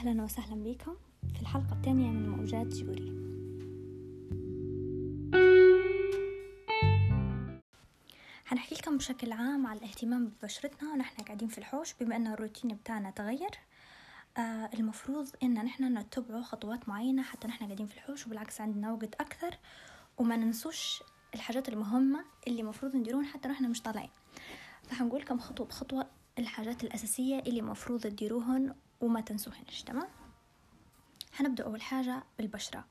أهلا وسهلا بكم في الحلقة الثانية من موجات جوري. حنحكي لكم بشكل عام على الاهتمام ببشرتنا ونحن قاعدين في الحوش بما أن الروتين بتاعنا تغير. آه المفروض إن نحن نتبع خطوات معينة حتى نحن قاعدين في الحوش وبالعكس عندنا وقت أكثر وما ننسوش الحاجات المهمة اللي مفروض نديرون حتى نحن مش طالعين. فحنقول لكم خطوة بخطوة الحاجات الأساسية اللي مفروض تديروهن وما تنسوهنش تمام؟ حنبدأ أول حاجة بالبشرة.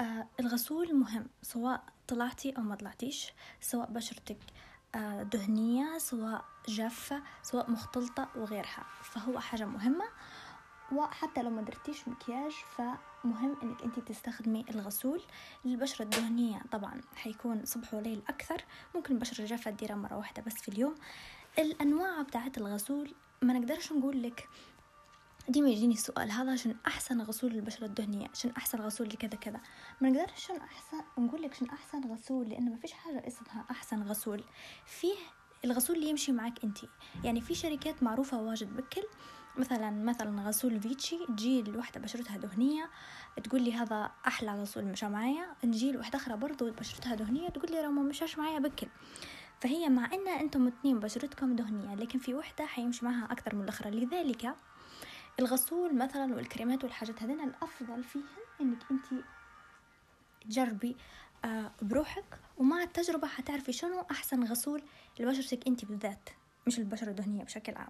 آه الغسول مهم سواء طلعتي أو ما طلعتيش سواء بشرتك آه دهنية سواء جافة سواء مختلطة وغيرها فهو حاجة مهمة. وحتى لو ما درتيش مكياج فمهم إنك انت تستخدمي الغسول. للبشرة الدهنية طبعا حيكون صبح وليل أكثر ممكن البشرة الجافة تديرها مرة واحدة بس في اليوم. الأنواع بتاعت الغسول ما نقدرش نقول لك ديما يجيني السؤال هذا شن أحسن غسول للبشرة الدهنية؟ شن أحسن غسول لكذا كذا؟ ما نقدرش شن أحسن نقول لك شن أحسن غسول لأنه ما فيش حاجة اسمها أحسن غسول. فيه الغسول اللي يمشي معك أنت. يعني في شركات معروفة واجد بكل مثلا مثلا غسول فيتشي تجي الوحده بشرتها دهنية تقول لي هذا أحلى غسول مشى معايا نجي لوحده أخرى برضو بشرتها دهنية تقول لي راه ما مشاش معايا بكل. فهي مع إن أنتم اثنين بشرتكم دهنية لكن في وحدة حيمشي معها أكثر من الأخرى. لذلك الغسول مثلا والكريمات والحاجات هذين الأفضل فيهن إنك أنت تجربي آه بروحك ومع التجربة حتعرفي شنو أحسن غسول لبشرتك أنت بالذات مش البشرة الدهنية بشكل عام.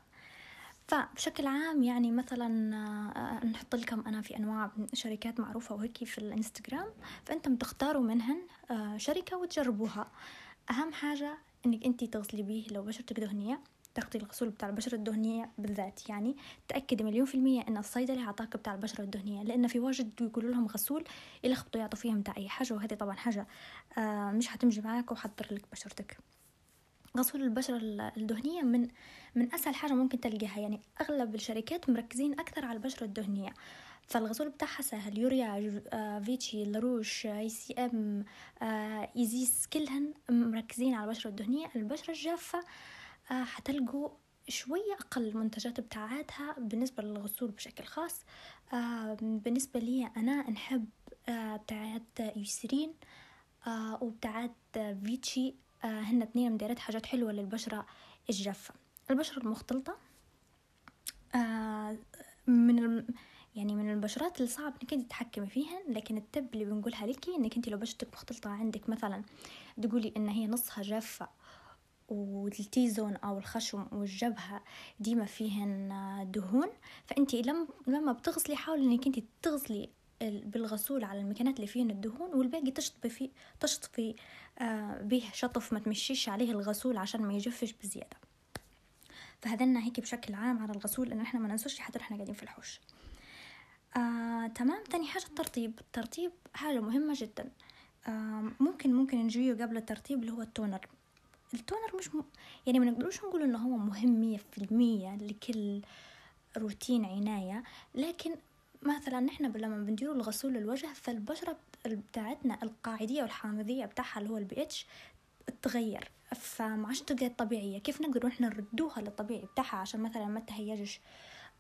فبشكل عام يعني مثلا آه نحط لكم أنا في أنواع شركات معروفة وهيك في الإنستغرام فأنتم تختاروا منهن آه شركة وتجربوها. أهم حاجة إنك أنت تغسلي بيه لو بشرتك دهنية. تاخدي الغسول بتاع البشرة الدهنية بالذات. يعني تأكدي مليون في المية إن الصيدلي عطاك بتاع البشرة الدهنية لأن في واجد يقولوا لهم غسول يلخبطوا يعطوا فيهم بتاع أي حاجة وهذه طبعا حاجة آه مش حتمشي معاك وحتضر لك بشرتك. غسول البشرة الدهنية من من أسهل حاجة ممكن تلقاها. يعني أغلب الشركات مركزين أكثر على البشرة الدهنية. فالغسول بتاعها سهل يورياج آه، فيتشي لاروش ACM آه، ايزيس كلهن مركزين على البشرة الدهنية. البشرة الجافة آه، حتلقوا شوية أقل المنتجات بتاعتها بالنسبة للغسول بشكل خاص. آه، بالنسبة لي أنا نحب آه، بتاعت يوسرين وبتاعت فيتشي. هن اتنين مديرات حاجات حلوة للبشرة الجافة. البشرة المختلطة من يعني من البشرات اللي صعب إنك أنت تتحكمي فيهن لكن التب اللي بنقولها لك إنك أنت لو بشرتك مختلطة عندك مثلا تقولي إن هي نصها جافة والتي زون أو الخشم والجبهة ديما فيهن دهون. فانت لما بتغسلي حاولي إنك انت تغسلي بالغسول على المكانات اللي فيهن الدهون والباقي تشطفي فيه تشطفي آه، به شطف ما تمشيش عليه الغسول عشان ما يجفش بزيادة. فهذنا هيك بشكل عام على الغسول إن إحنا ما ننسوش حتى إحنا قاعدين في الحوش. آه، تمام. تاني حاجة الترطيب. الترطيب حاجة مهمة جدا. آه، ممكن ممكن نجيه قبل الترطيب اللي هو ال toner. ال toner مش م... يعني ما نقدروش نقول إنه هو مهم مية في المية لكل روتين عناية لكن مثلا نحن لما بنديروا الغسول للوجه فالبشرة بتاعتنا القاعدية والحامضية بتاعها اللي هو البي إتش تغير فما عادش طبيعية. كيف نقدر إحنا نردوها للطبيعي بتاعها عشان مثلا ما تهيجش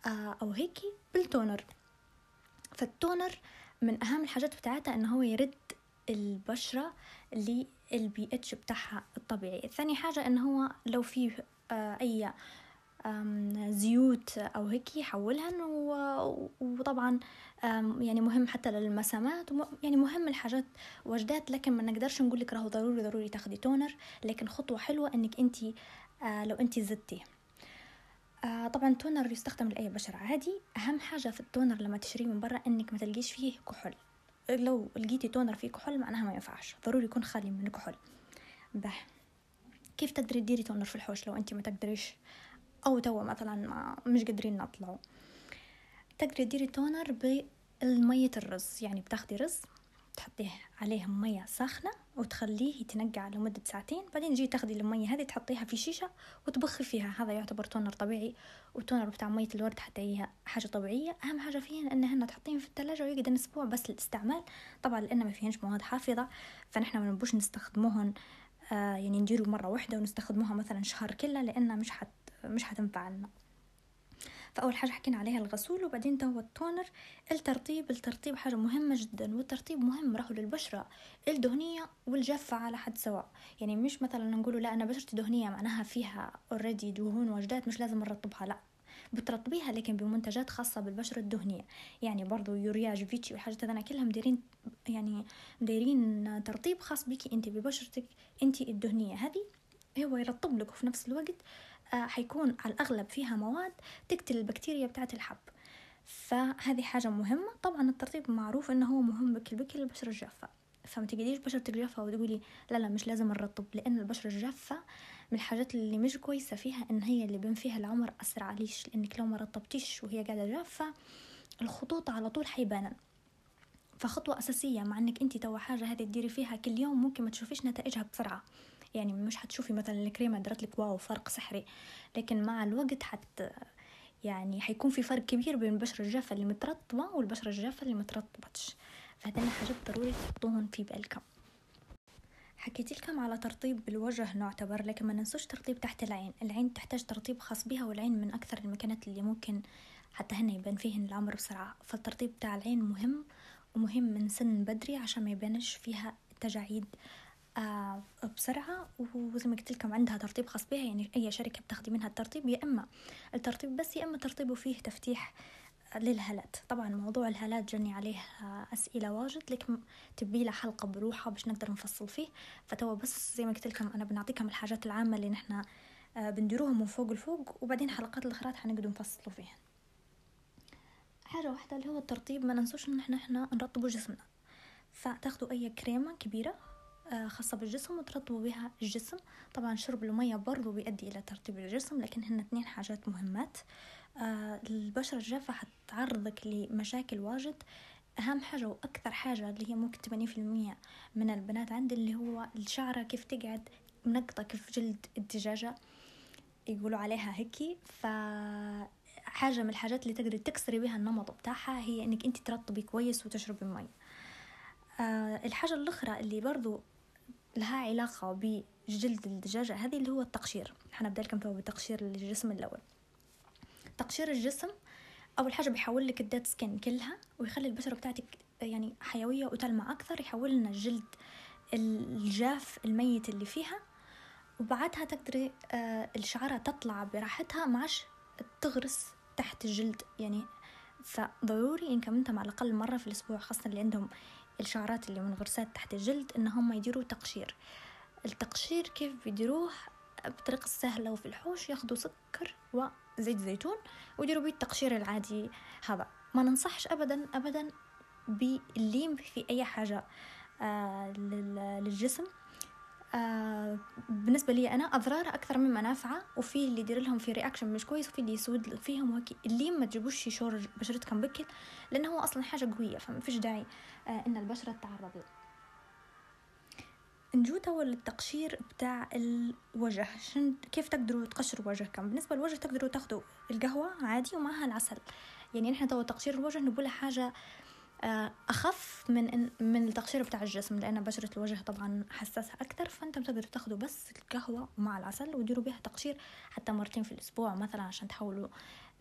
آه أو هيك بال toner. فال toner من أهم الحاجات بتاعتها إنه هو يرد البشرة للبي إتش بتاعها الطبيعي. ثاني حاجة انه هو لو فيه آه، أي زيوت أو هيك يحولهن وطبعا يعني مهم حتى للمسامات يعني مهم الحاجات وجدات لكن ما نقدرش نقول لك راهو ضروري ضروري تاخدي toner لكن خطوة حلوة إنك أنت آه، لو أنت زدتيه آه طبعا ال toner يستخدم لأي بشرة عادي. أهم حاجة في ال toner لما تشتريه من برا إنك ما تلقيش فيه كحول. لو لقيتي toner فيه كحول معناها ما ينفعش. ضروري يكون خالي من الكحول به كيف تقدري تديري toner في الحوش لو انت ما تقدريش؟ أو توا مثلا ما مش قادرين نطلعوا. تقدري تديري تونر بالمية الرز يعني بتاخدي رز تحطيه عليه مية ساخنة وتخليه يتنقع لمدة ساعتين. بعدين تجي تاخدي المية هذه تحطيها في شيشة وتبخي فيها. هذا يعتبر تونر طبيعي والتونر بتاع مية الورد حتى هي حاجة طبيعية. أهم حاجة فيها إنهن تحطين في الثلاجة ويقعد أسبوع بس للاستعمال. طبعا لأن ما فيهنش مواد حافظة فنحن ما نبوش نستخدموهن آه يعني نديروا مرة واحدة ونستخدموها مثلا شهر كله لأن مش حت مش حتنفع لنا فأول حاجة حكينا عليها الغسول وبعدين تو ال toner. الترطيب الترطيب حاجة مهمة جدا والترطيب مهم راهو للبشرة. الدهنية والجافه على حد سواء. يعني مش مثلا نقولوا لا أنا بشرتي دهنية معناها فيها already دهون وجدات مش لازم نرطبها لا. بترطبيها لكن بمنتجات خاصة بالبشرة الدهنية. يعني برضو يورياج فيتشي والحاجات هذنا كلها مديرين يعني مديرين ترطيب خاص بيكي انت ببشرتك انت الدهنية. هذه هو يرطب لك وفي نفس الوقت حيكون على الأغلب فيها مواد تقتل البكتيريا بتاعة الحب. فهذه حاجة مهمة. طبعا الترطيب معروف إنه هو مهم بكل بكل البشرة الجافة. فما تقدريش بشرتك جافة وتقولي لا لا مش لازم نرطب لأن البشرة الجافة من الحاجات اللي مش كويسة فيها إن هي اللي بين فيها العمر أسرع ليش؟ لأنك لو ما رطبتيش وهي قاعدة جافة الخطوط على طول حيبانن. فخطوة أساسية مع إنك أنت توا حاجة هذه تديري فيها كل يوم ممكن ما تشوفيش نتائجها بسرعة. يعني مش حتشوفي مثلا الكريمة درت لك واو فرق سحري لكن مع الوقت حت يعني حيكون في فرق كبير بين البشرة الجافة اللي مترطبة والبشرة الجافة اللي مترطبتش. فهذين حاجات ضروري تحطوهم في بالكم. حكيت لكم على ترطيب بالوجه نعتبر لكن ما ننسوش ترطيب تحت العين. العين تحتاج ترطيب خاص بها والعين من أكثر المكانات اللي ممكن حتى هنا يبان فيهن العمر بسرعة. فالترطيب تاع العين مهم ومهم من سن بدري عشان ما يبانش فيها تجاعيد آه بسرعة وزي ما قلت لكم عندها ترطيب خاص بها يعني أي شركة بتاخدي منها الترطيب يا إما الترطيب بس يا إما ترطيبه فيه تفتيح للهالات طبعا موضوع الهالات جاني عليه أسئلة واجد لكن تبي له حلقة بروحها باش نقدر نفصل فيه. فتوا بس زي ما قلت لكم أنا بنعطيكم الحاجات العامة اللي نحنا آه، بنديروها من فوق لفوق وبعدين حلقات الأخرى حنقدر نفصلوا فيها. حاجة واحدة اللي هو الترطيب ما ننسوش إن إحنا إحنا نرطبوا جسمنا. فتاخدوا أي كريمة كبيرة خاصة بالجسم وترطبوا بها الجسم. طبعا شرب المية برضو بيؤدي إلى ترطيب الجسم لكن هن اثنين حاجات مهمات. آه البشرة الجافة حتعرضك لمشاكل واجد. أهم حاجة وأكثر حاجة اللي هي ممكن تمانين في المية من البنات عندي اللي هو الشعرة كيف تقعد منقطة كيف جلد الدجاجة. يقولوا عليها هيكي. ف حاجة من الحاجات اللي تقدري تكسري بها النمط بتاعها هي إنك أنت ترطبي كويس وتشربي مي آه الحاجة الأخرى اللي برضو لها علاقة بجلد الدجاجة. هذه اللي هو التقشير. حنبدأ لكم بتقشير الجسم الأول. تقشير الجسم أول حاجة بيحول لك ال dead skin كلها ويخلي البشرة بتاعتك يعني حيوية وتلمع أكثر. يحول لنا الجلد الجاف الميت اللي فيها وبعدها تقدري آه الشعرة تطلع براحتها معش تغرس تحت الجلد. يعني فضروري ان كملتهم على الأقل مرة في الأسبوع خاصة اللي عندهم الشعرات اللي منغرسات تحت الجلد إن هم يديروا تقشير. التقشير كيف بيديروه؟ بطريقة سهلة وفي الحوش ياخدوا سكر وزيت زيتون ويديروا بيه التقشير العادي هذا. ما ننصحش أبدا أبدا بالليم في أي حاجة آه للجسم. آه بالنسبة لي أنا أضرار أكثر من منافعة وفي اللي يدير لهم في reaction مش كويس وفي اللي يسود فيهم وهيك الليم ما تجيبوش يشور بشرتكم بكل لأنه هو أصلا حاجة قوية فما فيش داعي آه إن البشرة تتعرض له. نجو توا للتقشير بتاع الوجه شن كيف تقدروا تقشروا وجهكم؟ بالنسبة للوجه تقدروا تاخذوا القهوة عادي ومعها العسل. يعني نحن توا تقشير الوجه نقول حاجة أخف من من التقشير بتاع الجسم لأن بشرة الوجه طبعا حساسة أكثر فانتم تقدروا تاخذوا بس القهوة مع العسل وديروا بها تقشير حتى مرتين في الأسبوع مثلا عشان تحولوا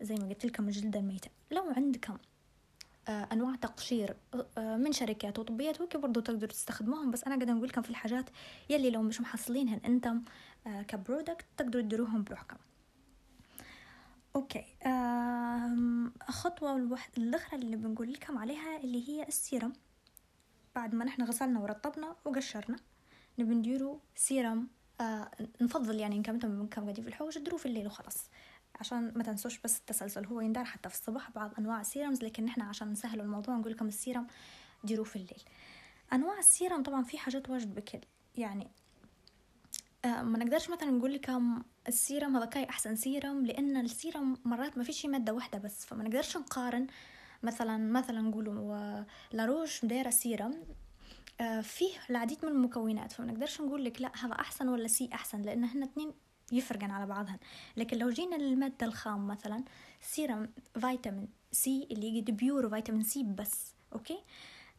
زي ما قلت لكم الجلد الميتة. لو عندكم آه، أنواع تقشير آه، من شركات وطبيات وكي برضو تقدروا تستخدموهم بس أنا قاعدة نقول لكم في الحاجات يلي لو مش محصلينهن أنتم آه، ك product تقدروا تديروهم بروحكم. okay خطوه الأخرى اللي بنقول لكم عليها اللي هي السيرم. بعد ما نحن غسلنا ورطبنا وقشرنا نبي نديرو سيرم نفضل يعني إن كنتم قاعدين في الحوش ديروه في الليل وخلاص. عشان ما تنسوش بس التسلسل هو يندار حتى في الصباح بعض أنواع ال serums لكن نحن عشان نسهل الموضوع نقول لكم السيرم ديروه في الليل. أنواع السيرم طبعا في حاجات واجد بكل يعني آه ما نقدرش مثلا نقول لكم السيرم هذا كاي أحسن سيرم لأن السيرم مرات ما فيش مادة واحدة بس فما نقدرش نقارن. مثلا مثلا نقولوا لاروش دايرة سيرم آه فيه العديد من المكونات. فما نقدرش نقول لك لا هذا أحسن ولا سي أحسن لأن هن اثنين يفرقن على بعضهن. لكن لو جينا للمادة الخام مثلا سيرم فيتامين سي اللي يجي pure فيتامين سي بس okay؟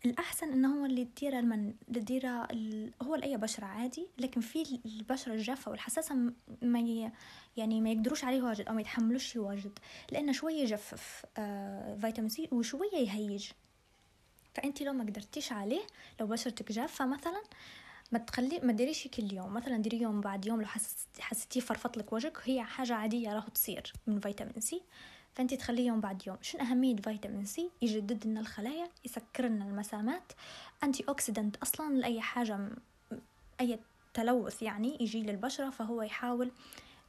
الأحسن إنه هو اللي تديره المن... اللي تديره ال... هو لأي بشرة عادي لكن في البشرة الجافة والحساسة ما ي... يعني ما يقدروش عليه واجد أو ما يتحملوش واجد لأنه شوية يجفف آه فيتامين سي وشوية يهيج. فأنت لو ما قدرتيش عليه لو بشرتك جافة مثلا ما تخلي ما تديريش كل يوم مثلا ديري يوم بعد يوم لو حسيتي فرفط لك وجهك هي حاجة عادية راح تصير من فيتامين سي. فأنت تخليه يوم بعد يوم. شنو أهمية فيتامين سي؟ يجدد لنا الخلايا يسكر لنا المسامات. antioxidant أصلا لأي حاجة أي تلوث يعني يجي للبشرة فهو يحاول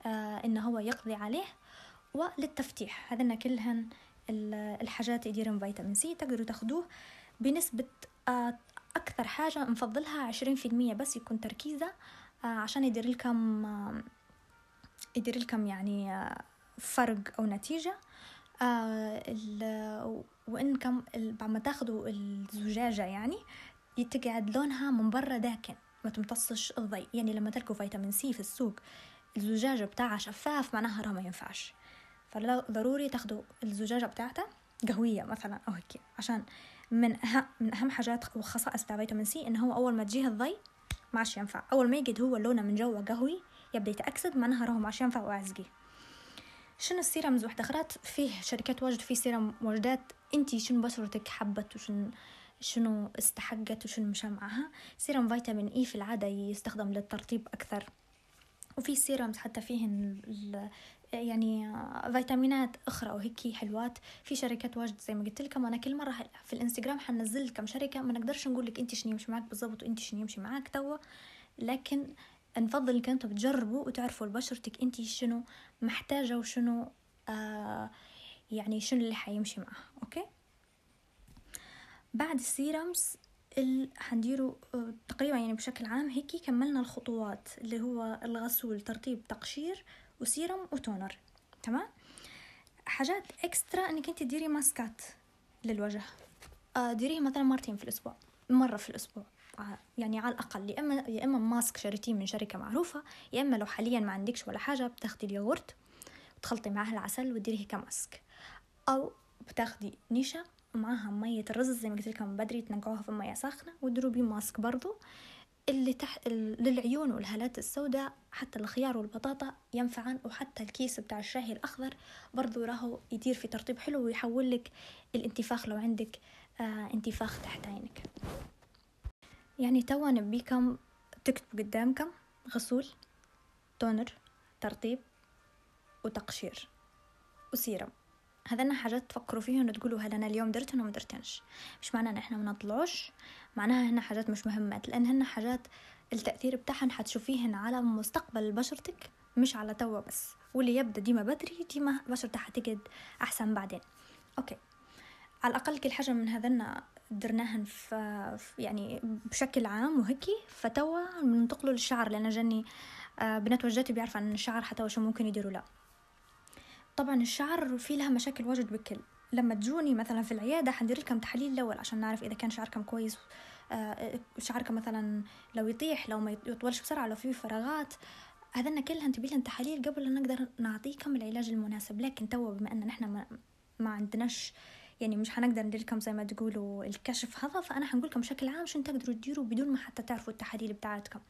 آه إنه هو يقضي عليه. وللتفتيح هذنا كلهن الحاجات يديرن فيتامين سي تقدروا تاخدوه بنسبة آه أكثر حاجة نفضلها عشرين في المية بس يكون تركيزه آه عشان يدير لكم آه يدير لكم يعني آه فرق أو نتيجة. آه وإنكم بعد ما تاخدوا الزجاجة يعني تقعد لونها من برا داكن ما تمتصش الضي يعني لما تلقوا فيتامين سي في السوق الزجاجة بتاعها شفاف معناها راه ما ينفعش. فضروري تاخدوا الزجاجة بتاعتها قهوية مثلا أو هيك عشان من أهم من أهم حاجات وخصائص تاع فيتامين سي إنه هو أول ما تجيه الضي ما عادش ينفع. أول ما يجد هو لونه من جوا قهوي يبدأ يتأكسد معناها راهو ما عادش ينفع وعزقي شنو ال serums واجد اخرات فيه شركات واجد في سيرم واجدات. انتي شنو بشرتك حبت وشنو شنو استحقت وشنو مشى معها سيرم فيتامين إي في العادة يستخدم للترطيب أكثر. وفي serums حتى فيهن يعني فيتامينات أخرى وهيك حلوات. في شركات واجد زي ما قلت لكم. أنا كل مرة في الإنستغرام حنزل لكم شركة. ما نقدرش نقول لك أنت شنو يمشي معك بالضبط وأنت شنو يمشي معك توا. لكن نفضل انكم أنتم تجربوا وتعرفوا لبشرتك انت شنو محتاجة وشنو آه يعني شنو اللي حيمشي معها okay؟ بعد ال serums ال... حنديروا آه تقريبا يعني بشكل عام هيك كملنا الخطوات اللي هو الغسول ترطيب تقشير و serum و toner تمام؟ حاجات إكسترا انك انت تديري ماسكات للوجه آه ديريه مثلا مرتين في الأسبوع مرة في الأسبوع. يعني على الأقل يا إما يا إما ماسك شريتيه من شركة معروفة يا إما لو حاليا ما عندكش ولا حاجة بتاخدي اليogurt وتخلطي معاه العسل وتديريه كماسك. أو بتاخدي نيشة ومعاها مية الرز زي ما قلت لكم بدري تنقعوها في مية ساخنة وتديروا ماسك برضو. اللي تحت للعيون والهالات السوداء حتى الخيار والبطاطا ينفعن وحتى الكيس بتاع الشاي الأخضر برضو راهو يدير في ترطيب حلو ويحول لك الانتفاخ لو عندك آه انتفاخ تحت عينك. يعني توا نبيكم تكتبوا قدامكم غسول تونر ترطيب وتقشير وسيرم. هذنا حاجات تفكروا فيهن وتقولوا هل أنا اليوم درتن وما درتنش. مش معناه إن إحنا ما نطلعوش معناها هنا حاجات مش مهمات لأن هن حاجات التأثير بتاعهن حتشوفيهن على مستقبل بشرتك مش على توا بس. واللي يبدأ ديما بدري ديما بشرته حتقعد أحسن بعدين. أوكي. على الأقل كل حاجة من هذنا درناهن في يعني بشكل عام وهيك فتوا ننتقلوا للشعر لأن جاني آه، بنات وجداتي بيعرف عن الشعر حتى وشو ممكن يديروا لا. طبعا الشعر في لها مشاكل واجد بكل. لما تجوني مثلا في العيادة حندير لكم تحاليل الأول عشان نعرف إذا كان شعركم كويس آه، شعركم مثلا لو يطيح لو ما يطولش بسرعة لو في فراغات. هذنا كلها انتبه لهم تحاليل قبل ان نقدر نعطيكم العلاج المناسب. لكن توا بما أن نحن ما, ما عندناش يعني مش حنقدر ندير لكم زي ما تقولوا الكشف هذا فأنا حنقول لكم بشكل عام شنو تقدروا تديروا بدون ما حتى تعرفوا التحاليل بتاعتكم.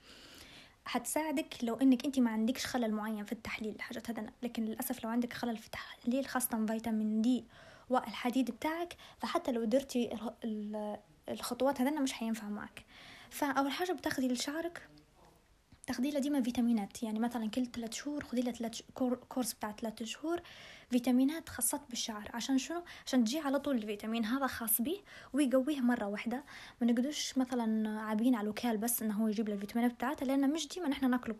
حتساعدك لو إنك أنت ما عندكش خلل معين في التحليل الحاجات هذا لكن للأسف لو عندك خلل في التحليل خاصة فيتامين دي والحديد بتاعك فحتى لو درتي الخطوات هذا مش حينفع معك. فأول حاجة بتاخذي لشعرك تاخدي له ديما فيتامينات. يعني مثلا كل ثلاث شهور خدي له ثلاث كورس بتاع ثلاث شهور فيتامينات خاصة بالشعر. عشان شنو؟ عشان تجي على طول الفيتامين هذا خاص به ويقويه مرة واحدة. ما نقدرش مثلا عابين على الوكال بس إنه هو يجيب له الفيتامينات بتاعته لأن مش ديما نحن ناكله.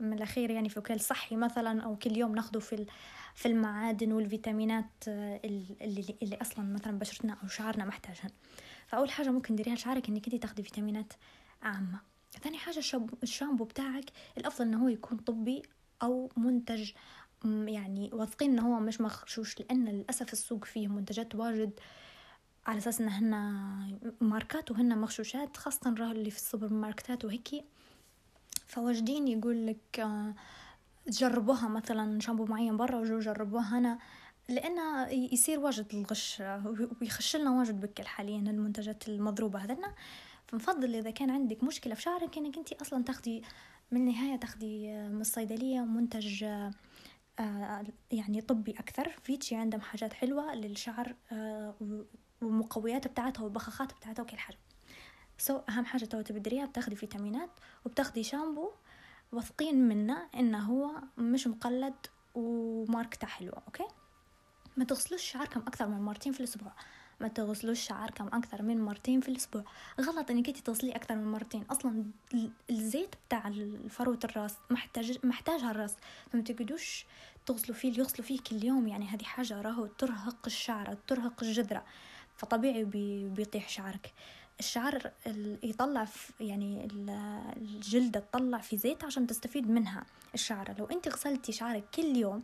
من الأخير يعني في وكال صحي مثلا أو كل يوم ناخده في في المعادن والفيتامينات اللي, اللي أصلا مثلا بشرتنا أو شعرنا محتاجها. فأول حاجة ممكن تديريها لشعرك إنك أنت تاخدي فيتامينات عامة. ثاني حاجة الشامبو بتاعك الأفضل انه هو يكون طبي أو منتج يعني واثقين انه هو مش مغشوش لأن للأسف السوق فيه منتجات واجد على أساس إن هن ماركات وهن مغشوشات خاصة راه اللي في السوبر ماركتات وهيك. فواجدين يقول لك آه، جربوها مثلا شامبو معين برا وجو جربوها هنا لأن يصير واجد الغش ويخش لنا واجد بكل حاليا المنتجات المضروبة هذنا. فنفضل إذا كان عندك مشكلة في شعرك إنك أنت أصلا تاخدي من النهاية تاخدي من الصيدلية منتج آه، يعني طبي أكثر. فيتشي عندهم حاجات حلوة للشعر آه، والمقويات بتاعتها والبخاخات بتاعتها وكل حاجة. so, أهم حاجة تو تديريها بتاخدي فيتامينات وبتاخدي شامبو واثقين منه إنه هو مش مقلد وماركته حلوة okay؟ ما تغسلوش شعركم أكثر من مرتين في الأسبوع. ما تغسلوش شعركم أكثر من مرتين في الأسبوع. غلط إنك أنت تغسليه أكثر من مرتين. أصلا الزيت بتاع فروة الراس محتاج محتاجها الراس. فما تقعدوش تغسلوا فيه يغسلوا فيه كل يوم. يعني هذه حاجة راهو ترهق الشعر ترهق الجذرة. فطبيعي بي بيطيح شعرك. الشعر يطلع يعني الجلدة تطلع في زيت عشان تستفيد منها الشعرة لو أنت غسلتي شعرك كل يوم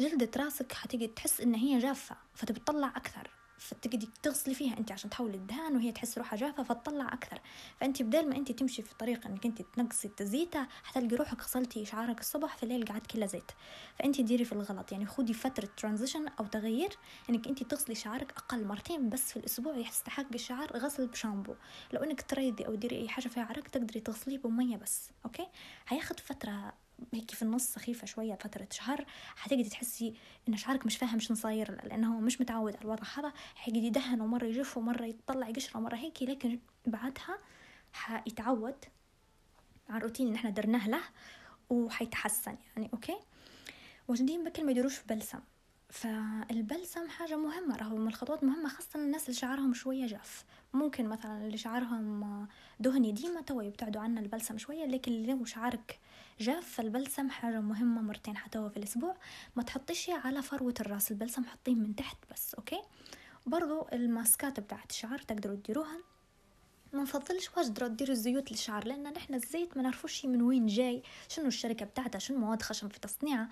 جلدة راسك حتيجي تحس إن هي جافة فتبي تطلع أكثر. فتقدي تغسلي فيها أنت عشان تحولي الدهان وهي تحس روحها جافة فتطلع أكثر. فأنت بدل ما أنت تمشي في طريق إنك أنت تنقصي التزييته حتلقي روحك غسلتي شعرك الصبح في الليل قعدت كله زيت. فأنت ديري في الغلط يعني خدي فترة ترانزيشن أو تغيير إنك أنت تغسلي شعرك أقل مرتين بس في الأسبوع يستحق الشعر غسل بشامبو. لو إنك تريضي أو ديري أي حاجة فيها عرق تقدري تغسليه بمية بس okay؟ هياخد فترة هيك في النص سخيفة شوية فترة شهر حتقدري تحسي إن شعرك مش فاهم شنو صاير لأنه هو مش متعود على الوضع هذا. حيقعد يدهن ومرة يجف ومرة يطلع قشرة ومرة هيك لكن بعدها حيتعود على الروتين اللي إحنا درناه له وحيتحسن يعني okay؟ وجدين بكل ما يديروش بلسم. فالبلسم حاجة مهمة راهو من الخطوات مهمة خاصة الناس اللي شعرهم شوية جاف. ممكن مثلا اللي شعرهم دهني ديما توا يبتعدوا عنا البلسم شوية لكن لو شعرك جاف فالبلسم حاجة مهمة مرتين حتى في الأسبوع. ما تحطيش على فروة الراس البلسم حطيه من تحت بس okay؟ برضو الماسكات بتاعت الشعر تقدروا تديروها. ما نفضلش واجد ديروا الزيوت للشعر لأن نحن الزيت ما نعرفوش من وين جاي شنو الشركة بتاعتها شنو مواد خشن في تصنيعها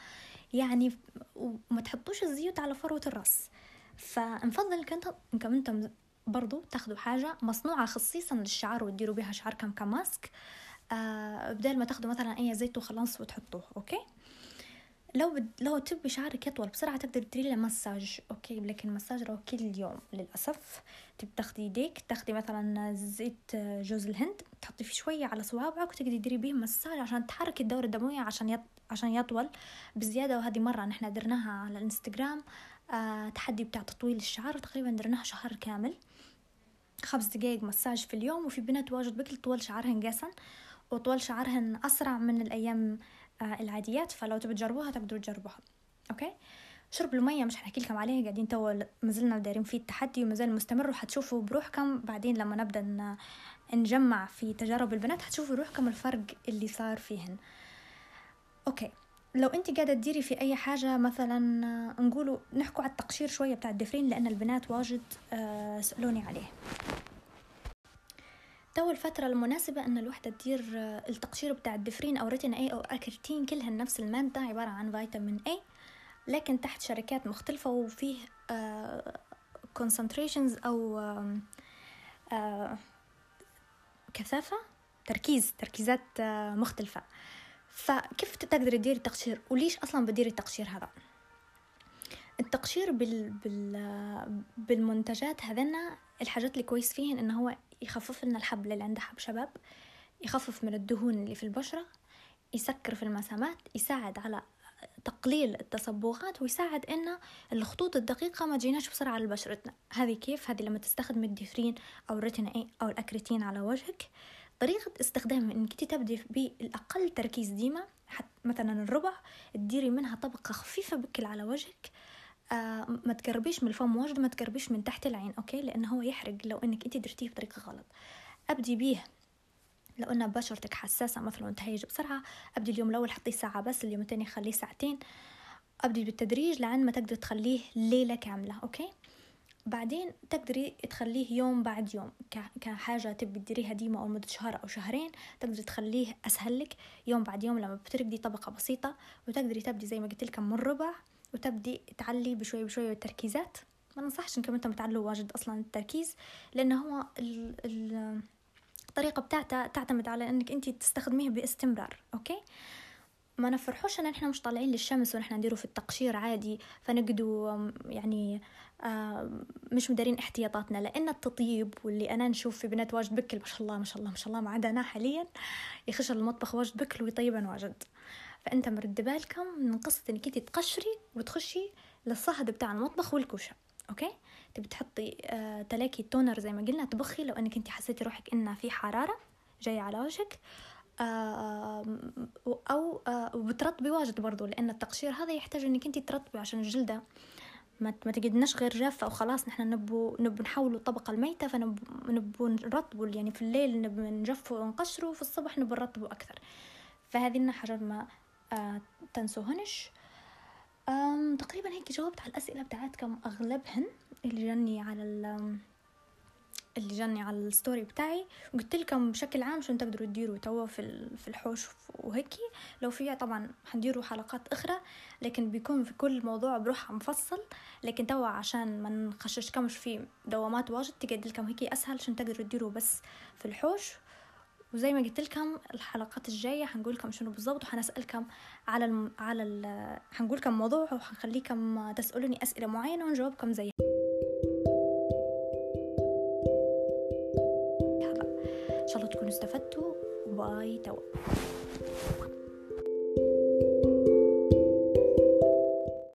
يعني وما تحطوش الزيوت على فروة الرأس. فنفضل انكم أنتم برضو تاخذوا حاجة مصنوعة خصيصا للشعر وتديروا بها شعركم ك mask آه بدل ما تاخذوا مثلا أي زيت وخلاص وتحطوه okay؟ لو بد... لو تبي شعرك يطول بسرعة تقدر تديري له مساج okay؟ لكن مساج راهو كل يوم للأسف. تبي تاخدي يديك تاخدي مثلا زيت جوز الهند تحطي فيه شوية على صوابعك وتقدري تديري بيه مساج عشان تحركي الدورة الدموية عشان يط... عشان يطول بزيادة. وهذه مرة نحن درناها على الإنستغرام آه تحدي بتاع تطويل الشعر. تقريبا درناها شهر كامل. خمس دقايق مساج في اليوم. وفي بنات واجد بكل طول شعرهن قاسن وطول شعرهن أسرع من الأيام العاديات فلو تبي تجربوها تقدروا تجربوها. okay؟ شرب المية مش حنحكي لكم عليه قاعدين تو مازلنا دايرين فيه التحدي ومازال مستمر وحتشوفوا بروحكم. بعدين لما نبدأ نجمع في تجارب البنات حتشوفوا بروحكم الفرق اللي صار فيهن. okay. لو أنت قاعدة تديري في أي حاجة مثلا نقولوا نحكوا على التقشير شوية بتاع الدفرين لأن البنات واجد آه، سألوني عليه. تو الفترة المناسبة أن الوحدة تدير آه، التقشير بتاع الدفرين أو ريتين أي أو أكرتين كلها نفس المادة عبارة عن فيتامين أي لكن تحت شركات مختلفة وفيه concentrations آه، أو كثافة تركيز تركيزات مختلفة. فكيف تقدري تديري التقشير؟ وليش أصلا بديري التقشير هذا؟ التقشير بال... بال... بالمنتجات هذنا الحاجات اللي كويس فيهن انه هو يخفف لنا الحب اللي عنده حب شباب يخفف من الدهون اللي في البشرة يسكر في المسامات يساعد على تقليل التصبغات ويساعد إن الخطوط الدقيقة ما تجيناش بسرعة على بشرتنا. هذه كيف؟ هذه لما تستخدم الديفرين أو الريتنا اي أو الأكريتين على وجهك. طريقة استخدامها إنك تبدي بالاقل تركيز ديما حتى مثلا الربع تديري منها طبقة خفيفة بكل على وجهك. آه ما تقربيش من الفم واجد ما تقربيش من تحت العين okay؟ لأنه هو يحرق لو إنك انت درتيه بطريقة غلط. أبدي بيه. لو أن بشرتك حساسة مثلا تهيج بسرعة أبدي اليوم الأول حطيه ساعة بس اليوم الثاني خليه ساعتين. أبدي بالتدريج لعند ما تقدر تخليه ليلة كاملة okay؟ بعدين تقدري تخليه يوم بعد يوم. كحاجة تبي تديريها ديما أو لمدة شهر أو شهرين تقدري تخليه أسهل لك يوم بعد يوم لما بترقدي طبقة بسيطة وتقدري تبدي زي ما قلت لكم من ربع وتبدي تعلي بشوي بشوي التركيزات. ما ننصحش انكم أنتم تعلوا واجد أصلا التركيز لأنه هو ال ال الطريقة بتاعته تعتمد على إنك أنت تستخدميه باستمرار أوكي؟ ما نفرحوش إن إحنا مش طالعين للشمس ونحن نديرو في التقشير عادي فنقدو يعني مش مدارين احتياطاتنا. لأن التطيب واللي أنا نشوف في بنات واجد بكل ما شاء الله ما شاء الله ما شاء الله ما عدا أنا حاليا يخش المطبخ واجد بكل ويطيبن واجد. فأنت مرد بالكم من قصة إنك أنت تقشري وتخشي للصهد بتاع المطبخ والكوشة okay؟ تبي تحطي آه تلاكي toner زي ما قلنا تبخي لو إنك أنت حسيتي روحك إنها في حرارة جاية على وجهك آه أو آه وبترطبي واجد برضو لأن التقشير هذا يحتاج إنك أنت ترطبي عشان الجلدة ما تقعدناش غير جافة وخلاص نحن نبو نبو نحولوا الطبقة الميتة فنبو نبو نرطبوا يعني في الليل نبو نجفوا ونقشروا في الصبح نبو نرطبوا أكثر. فهذه حاجات ما تنسوهنش تقريبا هيك جاوبت على الأسئلة بتاعتكم أغلبهن اللي جاني على اللي جاني على الستوري بتاعي. وقلت لكم بشكل عام شو تقدروا تديروا توا في في الحوش وهيك لو في طبعا حنديروا حلقات أخرى لكن بيكون في كل موضوع بروحها مفصل لكن توا عشان ما نخششكمش في دوامات واجد تقعد لكم هيك أسهل شو تقدروا تديروا بس في الحوش. وزي ما قلت لكم الحلقات الجاية حنقول لكم شنو بالضبط وحنسالكم على الم... على ال... حنقول لكم موضوع وحنخليكم تسألوني أسئلة معينة ونجاوبكم زيها شاء الله تكونوا استفدتوا. وباي توا